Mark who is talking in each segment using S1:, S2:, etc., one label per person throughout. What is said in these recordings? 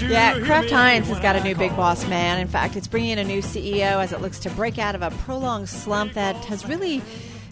S1: Yeah, Kraft Heinz has got a new big boss man. In fact, it's bringing in a new CEO as it looks to break out of a prolonged slump that has really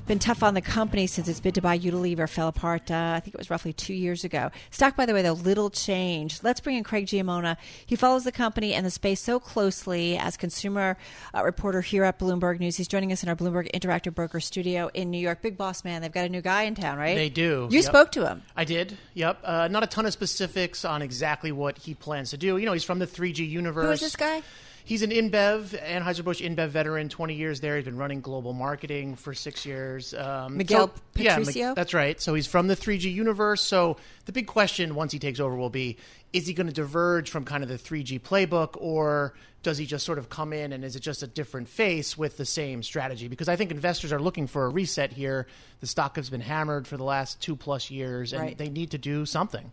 S1: been tough on the company since its bid to buy Unilever fell apart. Uh, I think it was roughly two years ago. Stock, by the way, though, little change. Let's bring in Craig Giammona. He follows the company and the space so closely as consumer uh, reporter here at Bloomberg News. He's joining us in our Bloomberg Interactive Broker studio in New York. Big boss man. They've got a new guy in town, right?
S2: They do.
S1: You
S2: Yep.
S1: spoke to him.
S2: I did. Yep. Uh, not a ton of specifics on exactly what he plans to do. You know, he's from the 3G universe.
S1: Who is this guy?
S2: He's an InBev, Anheuser-Busch InBev veteran, 20 years there. He's been running global marketing for six years. Um,
S1: Miguel
S2: so- yeah,
S1: Patricio?
S2: Mc- that's right. So he's from the 3G universe. So the big question once he takes over will be, is he going to diverge from kind of the 3G playbook or does he just sort of come in and is it just a different face with the same strategy? Because I think investors are looking for a reset here. The stock has been hammered for the last two plus years and
S1: Right.
S2: they need to do something.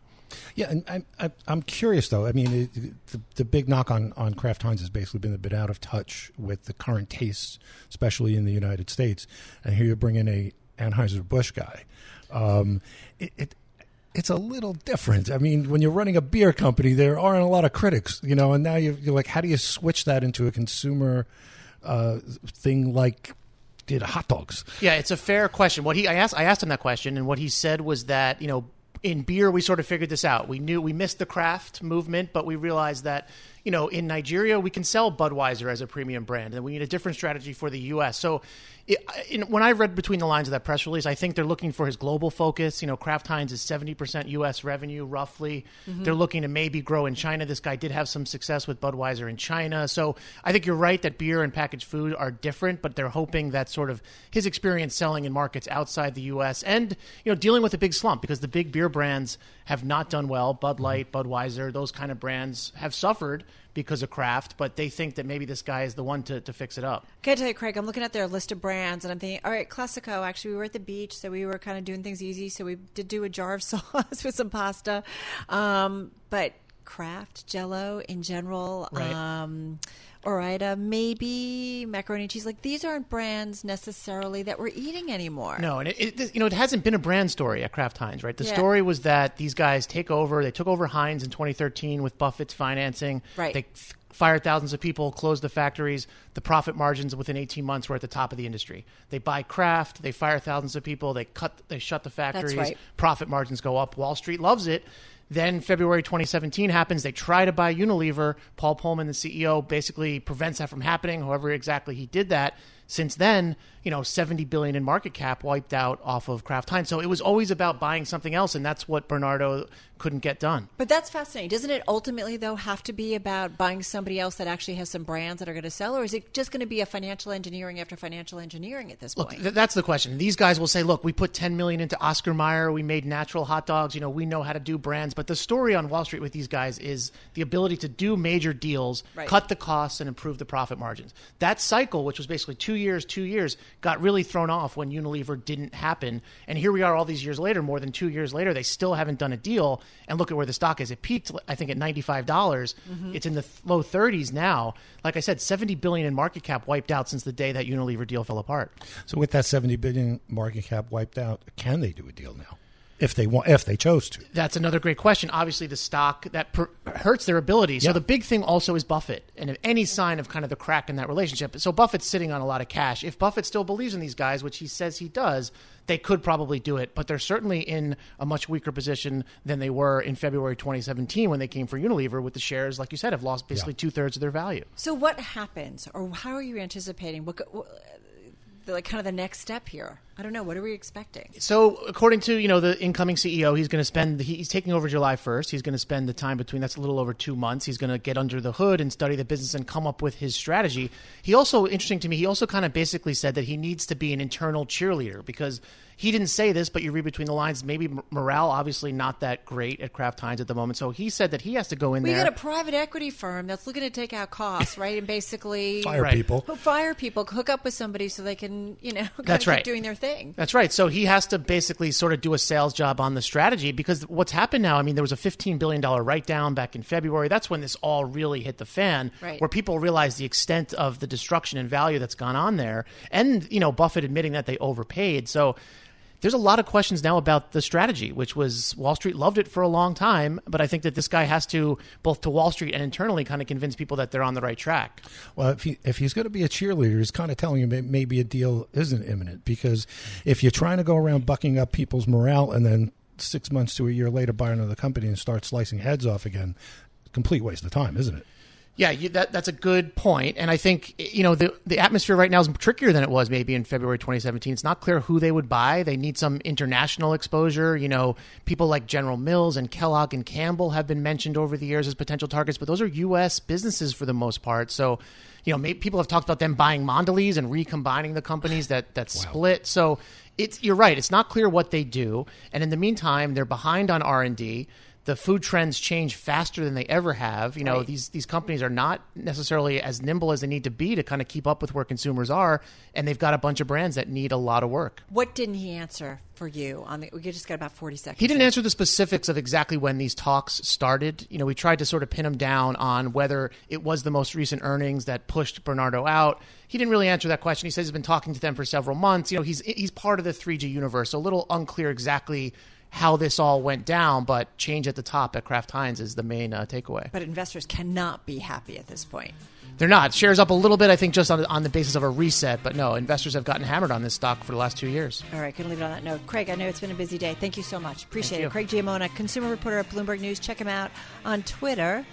S3: Yeah, and I'm, I'm, curious though. I mean, the, the big knock on, on Kraft Heinz has basically been a bit out of touch with the current tastes, especially in the United States. And here you bring in a Anheuser Busch guy. Um, it, it it's a little different. I mean, when you're running a beer company, there aren't a lot of critics, you know. And now you're, you're like, how do you switch that into a consumer uh, thing like did hot dogs?
S2: Yeah, it's a fair question. What he I asked I asked him that question, and what he said was that you know in beer we sort of figured this out. We knew we missed the craft movement, but we realized that you know in Nigeria we can sell Budweiser as a premium brand, and we need a different strategy for the U.S. So. It, in, when I read between the lines of that press release, I think they're looking for his global focus. You know, Kraft Heinz is seventy percent U.S. revenue, roughly. Mm-hmm. They're looking to maybe grow in China. This guy did have some success with Budweiser in China, so I think you're right that beer and packaged food are different, but they're hoping that sort of his experience selling in markets outside the U.S. and you know dealing with a big slump because the big beer brands have not done well. Bud mm-hmm. Light, Budweiser, those kind of brands have suffered because of craft, but they think that maybe this guy is the one to, to fix it up.
S1: Can I tell you, Craig? I'm looking at their list of brands, and I'm thinking, all right, Classico. Actually, we were at the beach, so we were kind of doing things easy. So we did do a jar of sauce with some pasta, um, but Kraft, Jello in general,
S2: Right.
S1: um, Ore-Ida, uh, maybe macaroni and cheese. Like these aren't brands necessarily that we're eating anymore.
S2: No, and it, it you know it hasn't been a brand story at Kraft Heinz, right? The
S1: Yeah.
S2: story was that these guys take over. They took over Heinz in 2013 with Buffett's financing.
S1: Right.
S2: They f- fired thousands of people, closed the factories. The profit margins within 18 months were at the top of the industry. They buy Kraft. They fire thousands of people. They cut. They shut the factories.
S1: right.
S2: Profit margins go up. Wall Street loves it. Then February 2017 happens. They try to buy Unilever. Paul Polman, the CEO, basically prevents that from happening. However, exactly he did that. Since then, you know, 70 billion in market cap wiped out off of Kraft Heinz. So it was always about buying something else, and that's what Bernardo couldn't get done.
S1: But that's fascinating. Doesn't it ultimately, though, have to be about buying somebody else that actually has some brands that are going to sell, or is it just going to be a financial engineering after financial engineering at this
S2: Look,
S1: point?
S2: th- that's the question. These guys will say, "Look, we put 10 million into Oscar Mayer. We made natural hot dogs. You know, we know how to do brands." But the story on Wall Street with these guys is the ability to do major deals,
S1: Right.
S2: cut the costs, and improve the profit margins. That cycle, which was basically two years, two years, got really thrown off when Unilever didn't happen. And here we are, all these years later, more than two years later, they still haven't done a deal. And look at where the stock is. It peaked, I think, at 95 dollars. Mm-hmm. It's in the low 30s now. Like I said, 70 billion in market cap wiped out since the day that Unilever deal fell apart.
S3: So with that 70 billion market cap wiped out, can they do a deal now? If they want, if they chose to.
S2: That's another great question. Obviously, the stock that per- hurts their ability. So
S3: Yeah.
S2: the big thing also is Buffett, and if any sign of kind of the crack in that relationship. So Buffett's sitting on a lot of cash. If Buffett still believes in these guys, which he says he does, they could probably do it. But they're certainly in a much weaker position than they were in February 2017 when they came for Unilever. With the shares, like you said, have lost basically two thirds of their value.
S1: So what happens, or how are you anticipating what, what the, like kind of the next step here? I don't know. What are we expecting?
S2: So, according to you know the incoming CEO, he's going to spend he's taking over July first. He's going to spend the time between that's a little over two months. He's going to get under the hood and study the business and come up with his strategy. He also interesting to me. He also kind of basically said that he needs to be an internal cheerleader because he didn't say this, but you read between the lines. Maybe morale, obviously, not that great at Kraft Heinz at the moment. So he said that he has to go in
S1: We
S2: there.
S1: We got a private equity firm that's looking to take out costs, right? And basically
S3: Fire
S2: Right.
S3: people.
S1: fire people, hook up with somebody so they can, you know, kind
S2: That's
S1: of keep
S2: right.
S1: doing their thing.
S2: That's right. So he has to basically sort of do a sales job on the strategy because what's happened now, I mean, there was a $15 billion write down back in February. That's when this all really hit the fan,
S1: Right.
S2: where people realized the extent of the destruction and value that's gone on there. And, you know, Buffett admitting that they overpaid. So there's a lot of questions now about the strategy, which was Wall Street loved it for a long time. But I think that this guy has to, both to Wall Street and internally, kind of convince people that they're on the right track.
S3: Well, if he if he's going to be a cheerleader, he's kind of telling you that maybe a deal isn't imminent because if you're trying to go around bucking up people's morale and then six months to a year later buy another company and start slicing heads off again, complete waste of time, isn't it?
S2: Yeah, you, that that's a good point. and I think you know the the atmosphere right now is trickier than it was maybe in February 2017. It's not clear who they would buy. They need some international exposure. You know, people like General Mills and Kellogg and Campbell have been mentioned over the years as potential targets, but those are U.S. businesses for the most part. So, you know, maybe people have talked about them buying Mondelez and recombining the companies that that split. So, it's you're right. It's not clear what they do, and in the meantime, they're behind on R and D the food trends change faster than they ever have. You know,
S1: Right.
S2: these these companies are not necessarily as nimble as they need to be to kind of keep up with where consumers are, and they've got a bunch of brands that need a lot of work.
S1: What didn't he answer for you? On the, we just got about forty seconds.
S2: He didn't answer the specifics of exactly when these talks started. You know, we tried to sort of pin him down on whether it was the most recent earnings that pushed Bernardo out. He didn't really answer that question. He says he's been talking to them for several months. You know, he's he's part of the 3G universe, so a little unclear exactly how this all went down, but change at the top at Kraft Heinz is the main uh, takeaway.
S1: But investors cannot be happy at this point.
S2: They're not. Shares up a little bit, I think, just on, on the basis of a reset. But no, investors have gotten hammered on this stock for the last two years.
S1: All right, going to leave it on that note. Craig, I know it's been a busy day. Thank you so much. Appreciate
S2: Thank
S1: it.
S2: you.
S1: Craig Giammona, consumer reporter at Bloomberg News. Check him out on Twitter.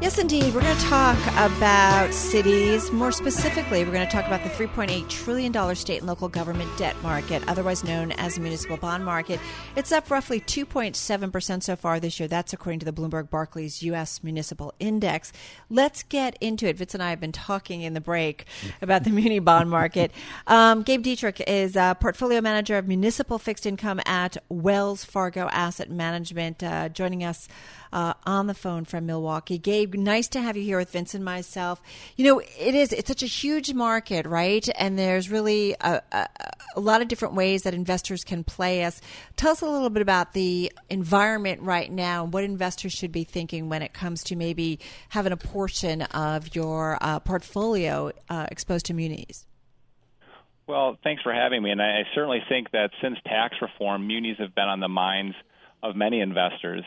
S1: Yes, indeed. We're going to talk about cities. More specifically, we're going to talk about the $3.8 trillion state and local government debt market, otherwise known as the municipal bond market. It's up roughly 2.7% so far this year. That's according to the Bloomberg Barclays U.S. Municipal Index. Let's get into it. Vince and I have been talking in the break about the muni bond market. Um, Gabe Diederich is a portfolio manager of municipal fixed income at Wells Fargo Asset Management, uh, joining us uh, on the phone from Milwaukee. Gabe, nice to have you here with Vince and myself. You know, it is, it's such a huge market, right? And there's really a, a, a lot of different ways that investors can play us. Tell us a little bit about the environment right now and what investors should be thinking when it comes to maybe having a portion of your uh, portfolio uh, exposed to munis.
S4: Well, thanks for having me. And I, I certainly think that since tax reform, munis have been on the minds of many investors.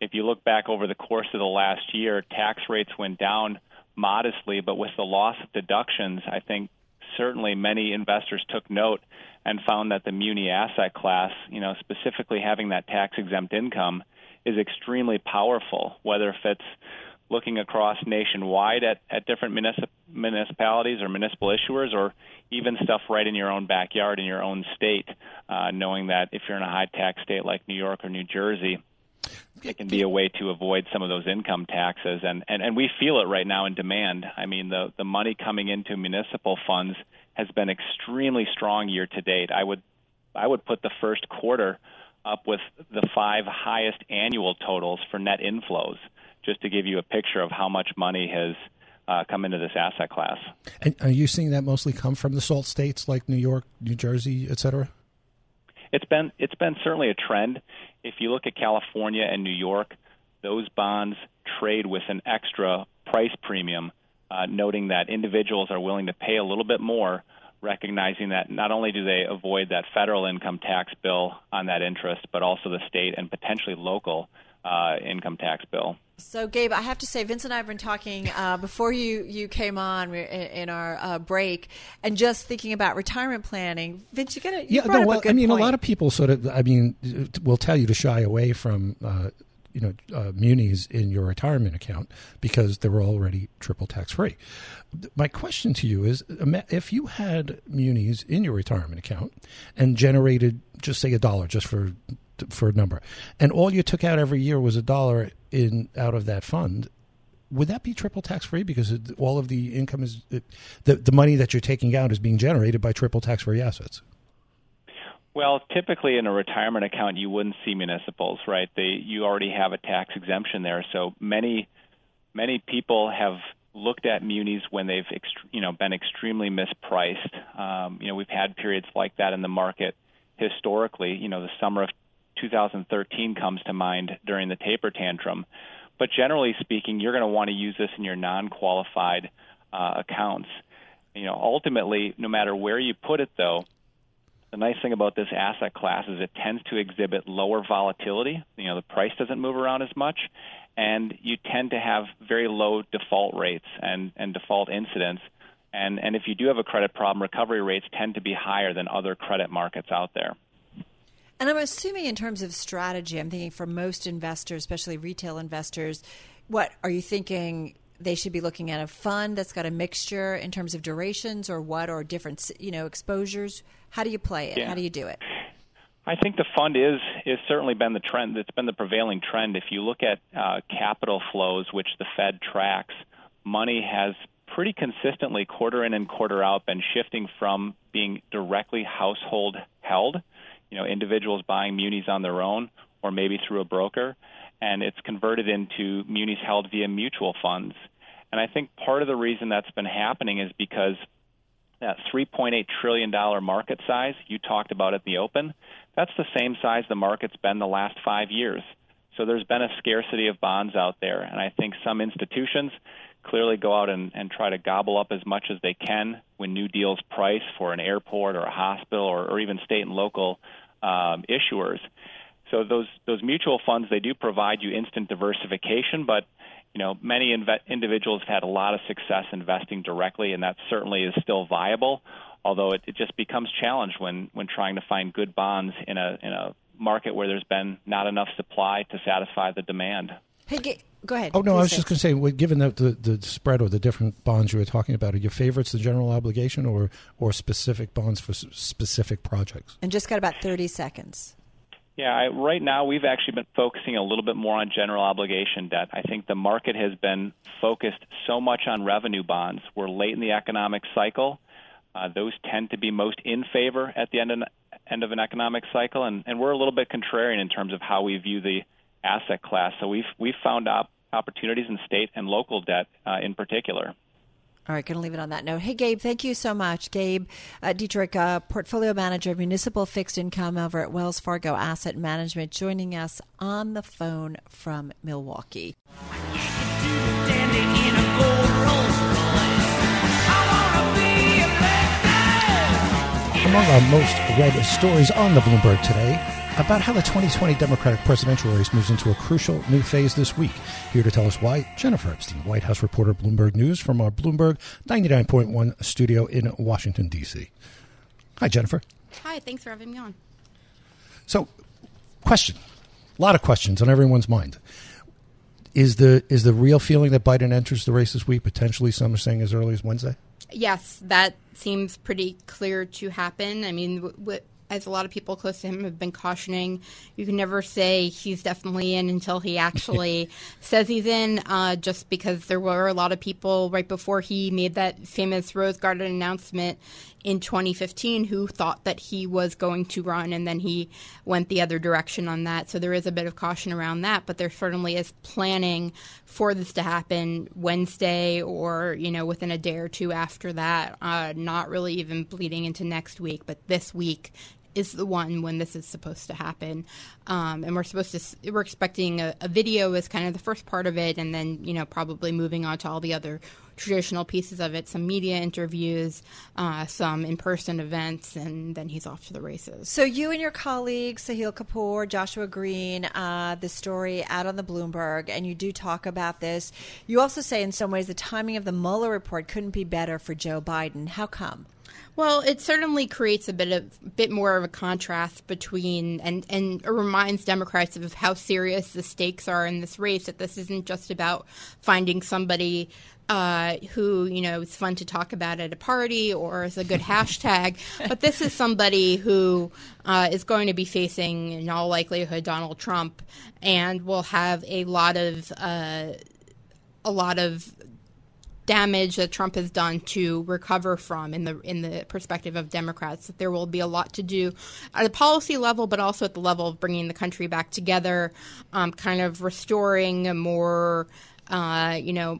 S4: If you look back over the course of the last year, tax rates went down modestly, but with the loss of deductions, I think certainly many investors took note and found that the muni asset class, you know, specifically having that tax exempt income, is extremely powerful, whether if it's looking across nationwide at, at different municip- municipalities or municipal issuers, or even stuff right in your own backyard in your own state, uh, knowing that if you're in a high tax state like New York or New Jersey, it can be a way to avoid some of those income taxes and, and, and we feel it right now in demand. I mean the, the money coming into municipal funds has been extremely strong year to date. I would I would put the first quarter up with the five highest annual totals for net inflows, just to give you a picture of how much money has uh, come into this asset class.
S3: And are you seeing that mostly come from the salt states like New York, New Jersey, et cetera?
S4: It's been it's been certainly a trend. If you look at California and New York, those bonds trade with an extra price premium, uh, noting that individuals are willing to pay a little bit more, recognizing that not only do they avoid that federal income tax bill on that interest, but also the state and potentially local income tax bill.
S1: So, Gabe, I have to say, Vince and I have been talking uh, before you, you came on in, in our uh, break, and just thinking about retirement planning. Vince, you got to
S3: yeah,
S1: brought
S3: no,
S1: up
S3: well, I mean,
S1: point.
S3: a lot of people sort of, I mean, will tell you to shy away from uh, you know uh, munis in your retirement account because they're already triple tax free. My question to you is: if you had munis in your retirement account and generated, just say a dollar, just for for a number, and all you took out every year was a dollar in out of that fund, would that be triple tax free because all of the income is the the money that you're taking out is being generated by triple tax free assets?
S4: Well, typically in a retirement account, you wouldn't see municipals, right? They you already have a tax exemption there. So many many people have looked at munis when they've you know been extremely mispriced. Um, you know, we've had periods like that in the market historically. You know, the summer of 2013 comes to mind during the taper tantrum. But generally speaking, you're going to want to use this in your non-qualified uh, accounts. You know, ultimately, no matter where you put it, though, the nice thing about this asset class is it tends to exhibit lower volatility. You know, the price doesn't move around as much, and you tend to have very low default rates and, and default incidents. And, and if you do have a credit problem, recovery rates tend to be higher than other credit markets out there.
S1: And I'm assuming, in terms of strategy, I'm thinking for most investors, especially retail investors, what are you thinking? They should be looking at a fund that's got a mixture in terms of durations, or what, or different, you know, exposures. How do you play it?
S4: Yeah.
S1: How do you do it?
S4: I think the fund is is certainly been the trend. It's been the prevailing trend. If you look at uh, capital flows, which the Fed tracks, money has pretty consistently quarter in and quarter out been shifting from being directly household held, you know, individuals buying munis on their own or maybe through a broker, and it's converted into munis held via mutual funds. And I think part of the reason that's been happening is because that $3.8 trillion market size you talked about at the open, that's the same size the market's been the last five years. So there's been a scarcity of bonds out there, and I think some institutions clearly go out and, and try to gobble up as much as they can when new deals price for an airport or a hospital or, or even state and local um, issuers. So those those mutual funds they do provide you instant diversification, but you know many individuals have had a lot of success investing directly, and that certainly is still viable. Although it, it just becomes challenged when when trying to find good bonds in a in a market where there's been not enough supply to satisfy the demand.
S1: Hey, go ahead.
S3: Oh no, I was
S1: say.
S3: just going to say, well, given the, the the spread or the different bonds you were talking about, are your favorites the general obligation or or specific bonds for s- specific projects?
S1: And just got about 30 seconds.
S4: Yeah, I, right now we've actually been focusing a little bit more on general obligation debt. I think the market has been focused so much on revenue bonds. We're late in the economic cycle. Uh, those tend to be most in favor at the end of, end of an economic cycle, and, and we're a little bit contrarian in terms of how we view the asset class. So we've we've found op- opportunities in state and local debt uh, in particular.
S1: All right, going to leave it on that note. Hey, Gabe, thank you so much. Gabe uh, Diederich, uh, Portfolio Manager of Municipal Fixed Income over at Wells Fargo Asset Management, joining us on the phone from Milwaukee.
S5: Dandy in a gold Rolls Royce. I wanna be elected.
S3: Among our most read stories on the Bloomberg today, about how the 2020 Democratic presidential race moves into a crucial new phase this week. Here to tell us why, Jennifer Epstein, White House reporter, Bloomberg News, from our Bloomberg 99.1 studio in Washington, D.C. Hi, Jennifer.
S6: Hi, thanks for having me on.
S3: So, question. A lot of questions on everyone's mind. Is the is the real feeling that Biden enters the race this week? Potentially, some are saying as early as Wednesday.
S6: Yes, that seems pretty clear to happen. I mean, w- w- as a lot of people close to him have been cautioning, you can never say he's definitely in until he actually says he's in, uh, just because there were a lot of people right before he made that famous Rose Garden announcement in 2015 who thought that he was going to run and then he went the other direction on that. So there is a bit of caution around that, but there certainly is planning for this to happen Wednesday or, you know, within a day or two after that. Uh, not really even bleeding into next week, but this week is the one when this is supposed to happen. Um, and we're supposed to, we're expecting a, a video as kind of the first part of it, and then, you know, probably moving on to all the other traditional pieces of it some media interviews, uh, some in person events, and then he's off to the races.
S1: So you and your colleagues, Sahil Kapur, Joshua Green, uh, the story out on the Bloomberg, and you do talk about this. You also say, in some ways, the timing of the Mueller report couldn't be better for Joe Biden. How come?
S6: Well, it certainly creates a bit of bit more of a contrast between and and it reminds Democrats of how serious the stakes are in this race. That this isn't just about finding somebody uh, who you know is fun to talk about at a party or is a good hashtag, but this is somebody who uh, is going to be facing, in all likelihood, Donald Trump, and will have a lot of uh, a lot of damage that Trump has done to recover from in the in the perspective of Democrats. That there will be a lot to do at a policy level, but also at the level of bringing the country back together, um, kind of restoring a more, uh, you know,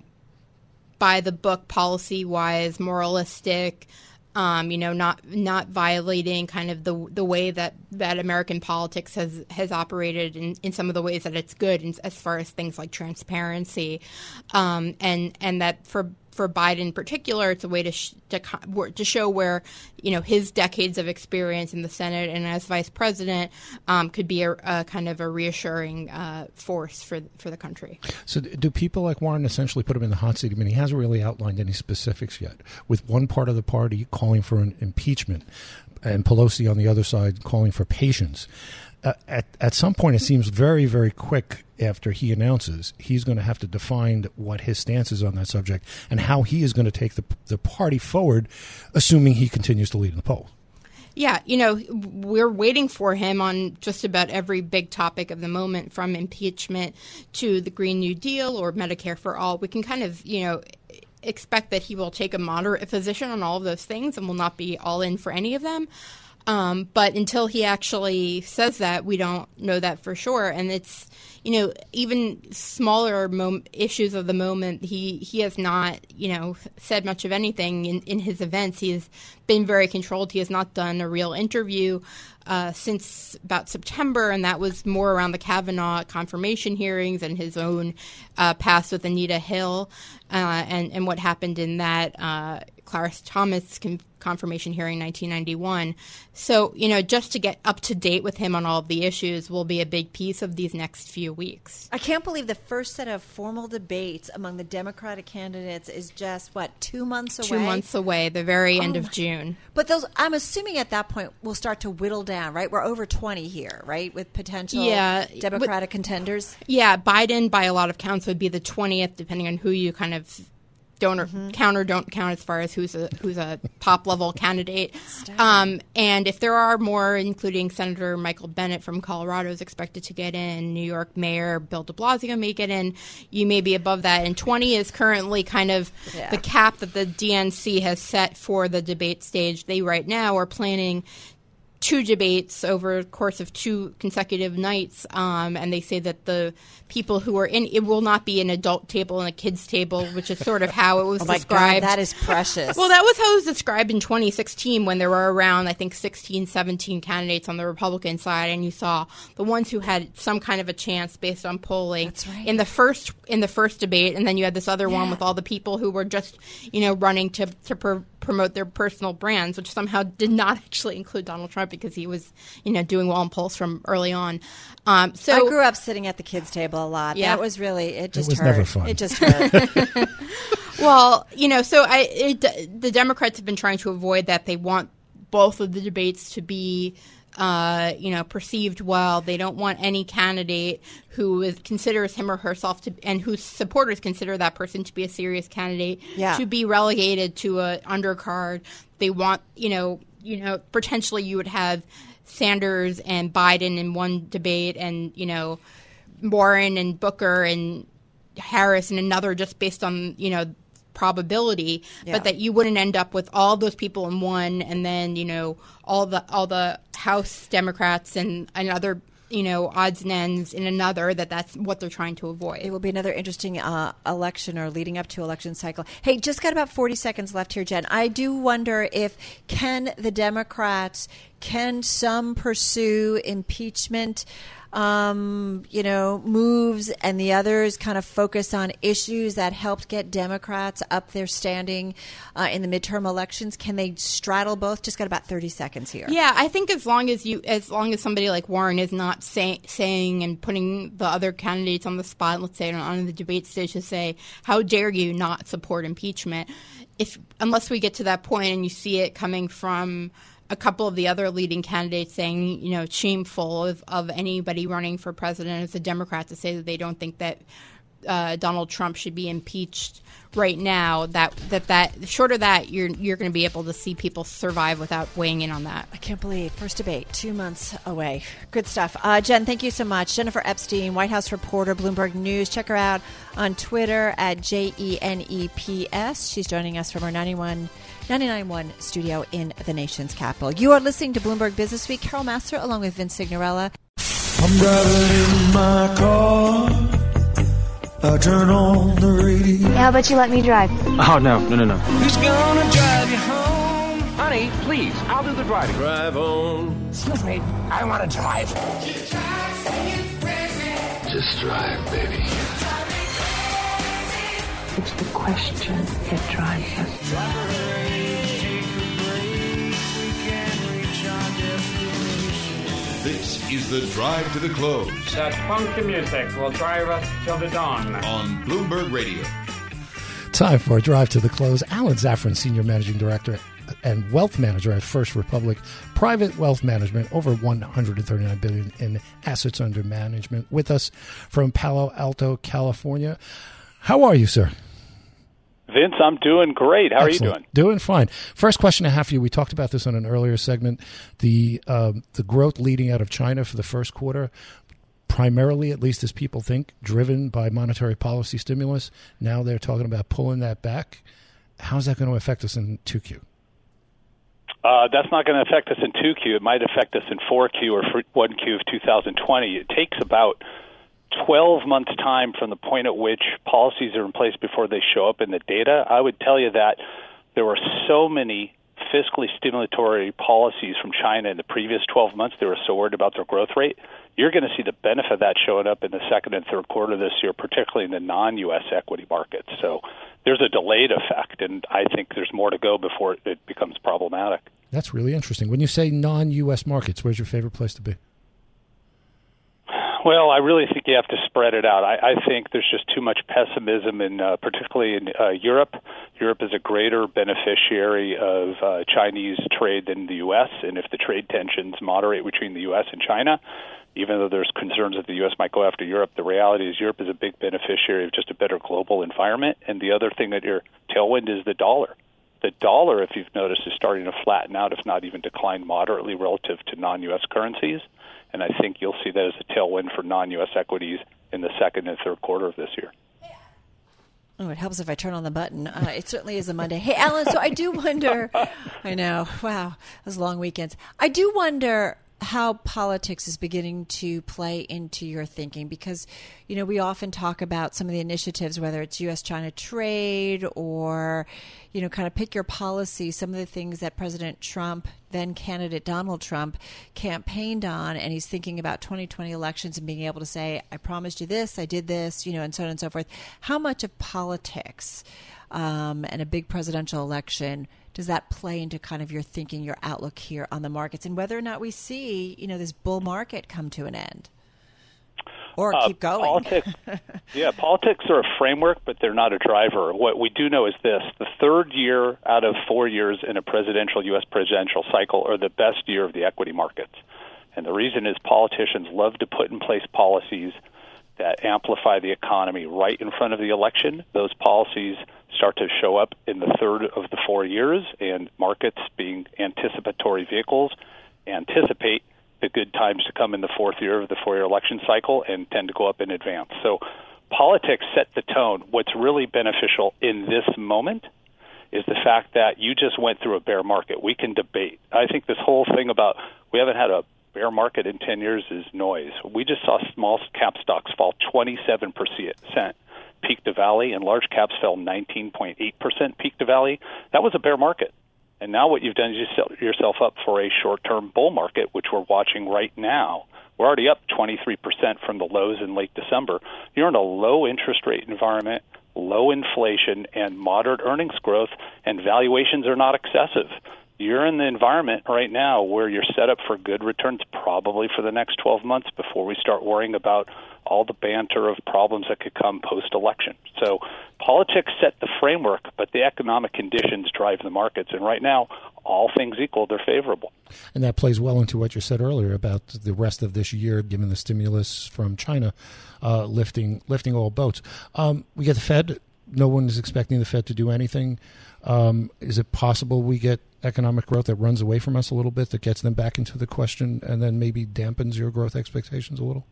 S6: by the book policy wise, moralistic. Um, you know, not not violating kind of the the way that, that American politics has has operated in, in some of the ways that it's good, in, as far as things like transparency, um, and and that for for Biden in particular, it's a way to sh- to, co- to show where you know his decades of experience in the Senate and as vice president um, could be a, a kind of a reassuring uh, force for for the country.
S3: So, do people like Warren essentially put him in the hot seat? I mean, he hasn't really outlined any specifics yet. With one part of the party calling for an impeachment, and Pelosi on the other side calling for patience. Uh, at at some point, it seems very very quick after he announces he's going to have to define what his stance is on that subject and how he is going to take the the party forward, assuming he continues to lead in the poll.
S6: Yeah, you know, we're waiting for him on just about every big topic of the moment, from impeachment to the Green New Deal or Medicare for all. We can kind of, you know, expect that he will take a moderate position on all of those things and will not be all in for any of them. Um, but until he actually says that, we don't know that for sure. And it's, you know, even smaller issues of the moment, he, he has not, you know, said much of anything in, in his events. He has been very controlled. He has not done a real interview uh, since about September, and that was more around the Kavanaugh confirmation hearings and his own uh, past with Anita Hill uh, and, and what happened in that uh, Clarence Thomas con- confirmation hearing 1991. So, you know, just to get up to date with him on all of the issues will be a big piece of these next few weeks.
S1: I can't believe the first set of formal debates among the Democratic candidates is just what two months away.
S6: Two months away, the very end
S1: Oh
S6: of
S1: my-
S6: June.
S1: But those, I'm assuming at that point we'll start to whittle down, right? We're over 20 here, right, with potential
S6: Yeah,
S1: Democratic contenders.
S6: Yeah, Biden by a lot of counts would be the twentieth, depending on who you kind of don't
S1: Mm-hmm.
S6: count or don't count as far as who's a who's a top level candidate. Um, and if there are more, including Senator Michael Bennet from Colorado is expected to get in, New York Mayor Bill De Blasio may get in. You may be above that, and twenty is currently kind of
S1: Yeah.
S6: the cap that the DNC has set for the debate stage. They right now are planning two debates over the course of two consecutive nights, um, and they say that the people who are in it will not be an adult table and a kids table, which is sort of how it was
S1: Oh my
S6: described.
S1: God, that is precious.
S6: well, that was how it was described in 2016 when there were around, I think, 16, 17 candidates on the Republican side, and you saw the ones who had some kind of a chance based on polling
S1: That's right.
S6: in the first in the first debate, and then you had this other one with all the people who were just, you know, running to to promote their personal brands, which somehow did not actually include Donald Trump because he was, you know, doing well in polls from early on. Um, so
S1: I grew up sitting at the kids' table a lot.
S6: Yeah.
S1: That was really it. Just
S3: was
S1: hurt.
S3: never fun.
S1: It just hurt.
S6: Well, you know, so I it, the Democrats have been trying to avoid that. They want both of the debates to be, uh, you know, perceived well. They don't want any candidate who is, considers him or herself to, and whose supporters consider that person to be a serious candidate,
S1: Yeah.
S6: to be relegated to a undercard. They want, you know, you know, potentially you would have Sanders and Biden in one debate, and you know, Warren and Booker and Harris in another, just based on you know probability,
S1: Yeah.
S6: but that you wouldn't end up with all those people in one, and then you know all the all the House Democrats and another you know odds and ends in another. That that's what they're trying to avoid.
S1: It will be another interesting uh, election or leading up to election cycle. Hey, just got about 40 seconds left here, Jen. I do wonder if can the Democrats, can some pursue impeachment, um, you know, moves and the others kind of focus on issues that helped get Democrats up their standing uh, in the midterm elections? Can they straddle both? Just got about 30 seconds here.
S6: Yeah, I think as long as you, as long as somebody like Warren is not say, saying and putting the other candidates on the spot, let's say on the debate stage to say, "How dare you not support impeachment?" if unless we get to that point and you see it coming from a couple of the other leading candidates saying, you know, shameful of, of anybody running for president. As a Democrat to say that they don't think that uh, Donald Trump should be impeached right now. That that that short of that, you're you're going to be able to see people survive without weighing in on that.
S1: I can't believe first debate two months away. Good stuff, uh, Jen. Thank you so much, Jennifer Epstein, White House reporter, Bloomberg News. Check her out on Twitter at J E N E P S. She's joining us from our 91. 99.1 studio in the nation's capital. You are listening to Bloomberg Business Week. Carol Massar along with Vince
S7: Cignarella. I turn on the radio.
S8: How about you let me drive?
S9: Oh, no, no, no, no.
S7: Who's gonna drive you home?
S9: Honey, please, I'll do the driving.
S7: Drive on.
S9: Excuse me, I want to drive.
S7: Just drive, baby.
S10: It's the question that drives us.
S11: Is the drive to the close
S12: That funky music will drive us till the dawn.
S11: on Bloomberg Radio.
S3: Time for a drive to the close. Alan Zafran, Senior Managing Director and Wealth Manager at First Republic Private Wealth Management, over 139 billion in assets under management, with us from Palo Alto, California. How are you, sir?
S13: Vince, I'm doing great. How
S3: Excellent.
S13: are you doing?
S3: Doing fine. First question I have for you. We talked about this on an earlier segment. The um, the growth leading out of China for the first quarter, primarily, at least as people think, driven by monetary policy stimulus. Now they're talking about pulling that back. How's that going to affect us in 2Q?
S13: Uh, that's not going to affect us in 2Q. It might affect us in 4Q or 1Q of 2020. It takes about 12 months' time from the point at which policies are in place before they show up in the data. I would tell you that there were so many fiscally stimulatory policies from China in the previous 12 months. They were so worried about their growth rate. You're going to see the benefit of that showing up in the second and third quarter this year, particularly in the non U.S. equity markets. So there's a delayed effect, and I think there's more to go before it becomes problematic.
S3: That's really interesting. When you say non-U.S. markets, where's your favorite place to be?
S13: Well, I really think you have to spread it out. I, I think there's just too much pessimism, in, uh, particularly in uh, Europe. Europe is a greater beneficiary of uh, Chinese trade than the U.S., and if the trade tensions moderate between the U.S. and China, even though there's concerns that the U.S. might go after Europe, the reality is Europe is a big beneficiary of just a better global environment. And the other thing that your tailwind is the dollar. The dollar, if you've noticed, is starting to flatten out, if not even decline moderately relative to non-U.S. currencies. And I think you'll see that as a tailwind for non-U.S. equities in the second and third quarter of this year.
S1: Oh, it helps if I turn on the button. Uh, it certainly is a Monday. Hey, Alan, so I do wonder. I know. Wow. Those long weekends. I do wonder how politics is beginning to play into your thinking because, you know, we often talk about some of the initiatives, whether it's U.S. China trade or, you know, kind of pick your policy, some of the things that President Trump, then candidate Donald Trump, campaigned on. And he's thinking about 2020 elections and being able to say, I promised you this, I did this, you know, and so on and so forth. How much of politics um, and a big presidential election does that play into kind of your thinking, your outlook here on the markets, and whether or not we see, you know, this bull market come to an end? Or
S13: Uh,
S1: keep going.
S13: Politics, yeah, politics are a framework, but they're not a driver. What we do know is this: the third year out of four years in a presidential U.S. presidential cycle are the best year of the equity markets, and the reason is politicians love to put in place policies that amplify the economy right in front of the election. Those policies start to show up in the third of the four years, and markets, being anticipatory vehicles, anticipate the good times to come in the fourth year of the four year election cycle and tend to go up in advance. So politics set the tone. What's really beneficial in this moment is the fact that you just went through a bear market. We can debate. I think this whole thing about we haven't had a bear market in 10 years is noise. We just saw small cap stocks fall 27% peak to valley, and large caps fell 19.8% peak to valley. That was a bear market. And now what you've done is you set yourself up for a short-term bull market, which we're watching right now. We're already up 23% from the lows in late December. You're in a low interest rate environment, low inflation, and moderate earnings growth, and valuations are not excessive. You're in the environment right now where you're set up for good returns probably for the next 12 months before we start worrying about all the banter of problems that could come post election. So politics set the framework, but the economic conditions drive the markets. And right now, all things equal, they're favorable.
S3: And that plays well into what you said earlier about the rest of this year, given the stimulus from China uh, lifting lifting all boats. Um, we get the Fed. No one is expecting the Fed to do anything. Um, is it possible we get economic growth that runs away from us a little bit, that gets them back into the question, and then maybe dampens your growth expectations a little?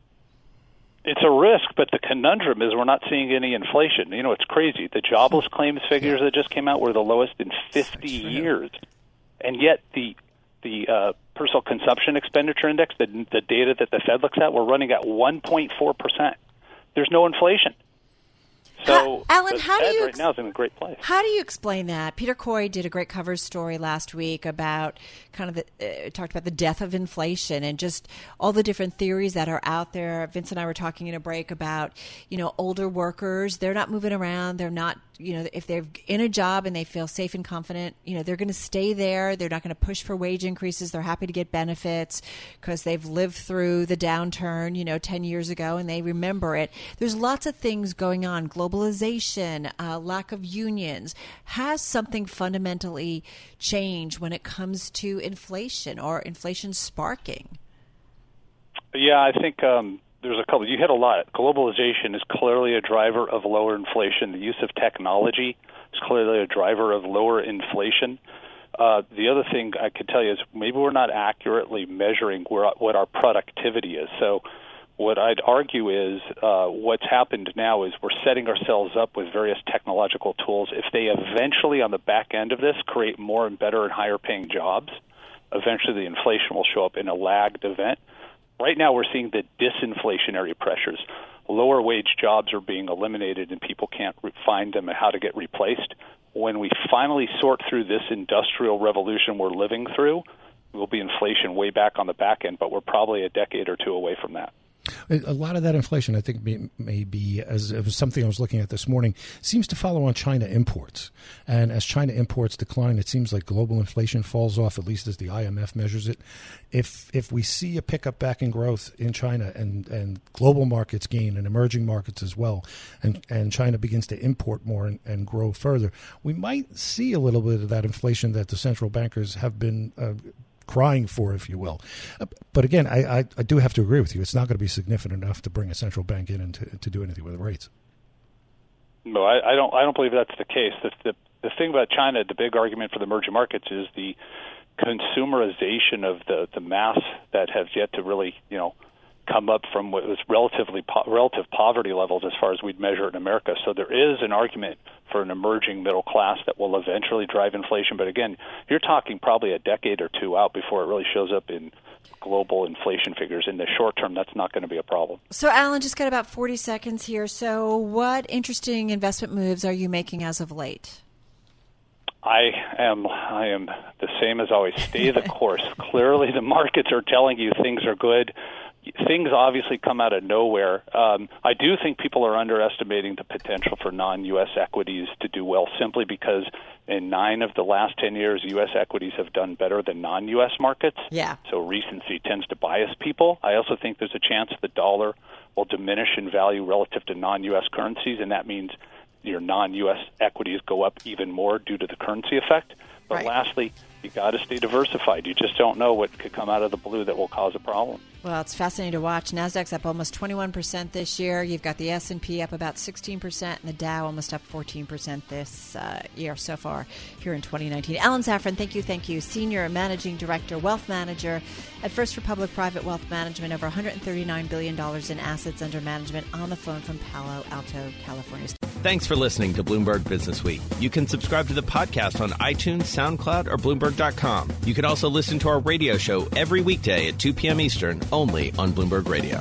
S13: It's a risk, but the conundrum is we're not seeing any inflation. You know, it's crazy. The jobless claims figures that just came out were the lowest in 50 years, and yet the the uh, personal consumption expenditure index, the, the data that the Fed looks at, we're running at 1.4 percent. There's no inflation. So,
S1: Alan, how do you
S13: right
S1: ex-
S13: now is in a great place.
S1: How do you explain that? Peter Coy did a great cover story last week about kind of the, uh, talked about the death of inflation and just all the different theories that are out there. Vince and I were talking in a break about, you know, older workers, they're not moving around, they're not, you know, if they're in a job and they feel safe and confident, you know, they're going to stay there. They're not going to push for wage increases. They're happy to get benefits because they've lived through the downturn, you know, 10 years ago and they remember it. There's lots of things going on. Globalization, uh, lack of unions. Has something fundamentally changed when it comes to inflation or inflation sparking?
S13: Yeah, I think um, there's a couple. You hit a lot. Globalization is clearly a driver of lower inflation. The use of technology is clearly a driver of lower inflation. Uh, the other thing I could tell you is maybe we're not accurately measuring where, what our productivity is. So, what I'd argue is uh, what's happened now is we're setting ourselves up with various technological tools. If they eventually, on the back end of this, create more and better and higher paying jobs, eventually the inflation will show up in a lagged event. Right now, we're seeing the disinflationary pressures. Lower wage jobs are being eliminated, and people can't find them and how to get replaced. When we finally sort through this industrial revolution we're living through, will be inflation way back on the back end, but we're probably a decade or two away from that.
S3: A lot of that inflation, I think, may, be as it was something I was looking at this morning, seems to follow on China imports. And as China imports decline, it seems like global inflation falls off, at least as the IMF measures it. If if we see a pickup back in growth in China and, and global markets gain and emerging markets as well, and, and China begins to import more and, and grow further, we might see a little bit of that inflation that the central bankers have been uh, crying for, if you will. Uh, But again, I, I, I do have to agree with you. It's not going to be significant enough to bring a central bank in and to, to do anything with the rates.
S13: No, I, I don't. I don't believe that's the case. The, the the thing about China, the big argument for the emerging markets is the consumerization of the the mass that have yet to really, you know, come up from what was relatively po- relative poverty levels as far as we'd measure in America. So there is an argument for an emerging middle class that will eventually drive inflation. But again, you're talking probably a decade or two out before it really shows up in global inflation figures. In the short term, that's not going to be a problem.
S1: So, Alan, just got about 40 seconds here. So, what interesting investment moves are you making as of late?
S13: I am I am the same as always. Stay the course. Clearly, the markets are telling you things are good. Things obviously come out of nowhere. Um, I do think people are underestimating the potential for non-U.S. equities to do well, simply because in nine of the last ten years, U.S. equities have done better than non-U.S. markets.
S1: Yeah.
S13: So recency tends to bias people. I also think there's a chance the dollar will diminish in value relative to non-U.S. currencies, and that means your non-U.S. equities go up even more due to the currency effect. But
S1: Right.
S13: lastly, you got to stay diversified. You just don't know what could come out of the blue that will cause a problem.
S1: Well, it's fascinating to watch. Nasdaq's up almost 21% this year. You've got the S&P up about 16% and the Dow almost up 14% this uh, year so far here in 2019. Alan Zafran, thank you, thank you. Senior Managing Director, Wealth Manager at First Republic Private Wealth Management, over $139 billion in assets under management on the phone from Palo Alto, California.
S14: Thanks for listening to Bloomberg Business Week. You can subscribe to the podcast on iTunes, SoundCloud, or Bloomberg.com. You can also listen to our radio show every weekday at 2 p.m. Eastern only on Bloomberg Radio.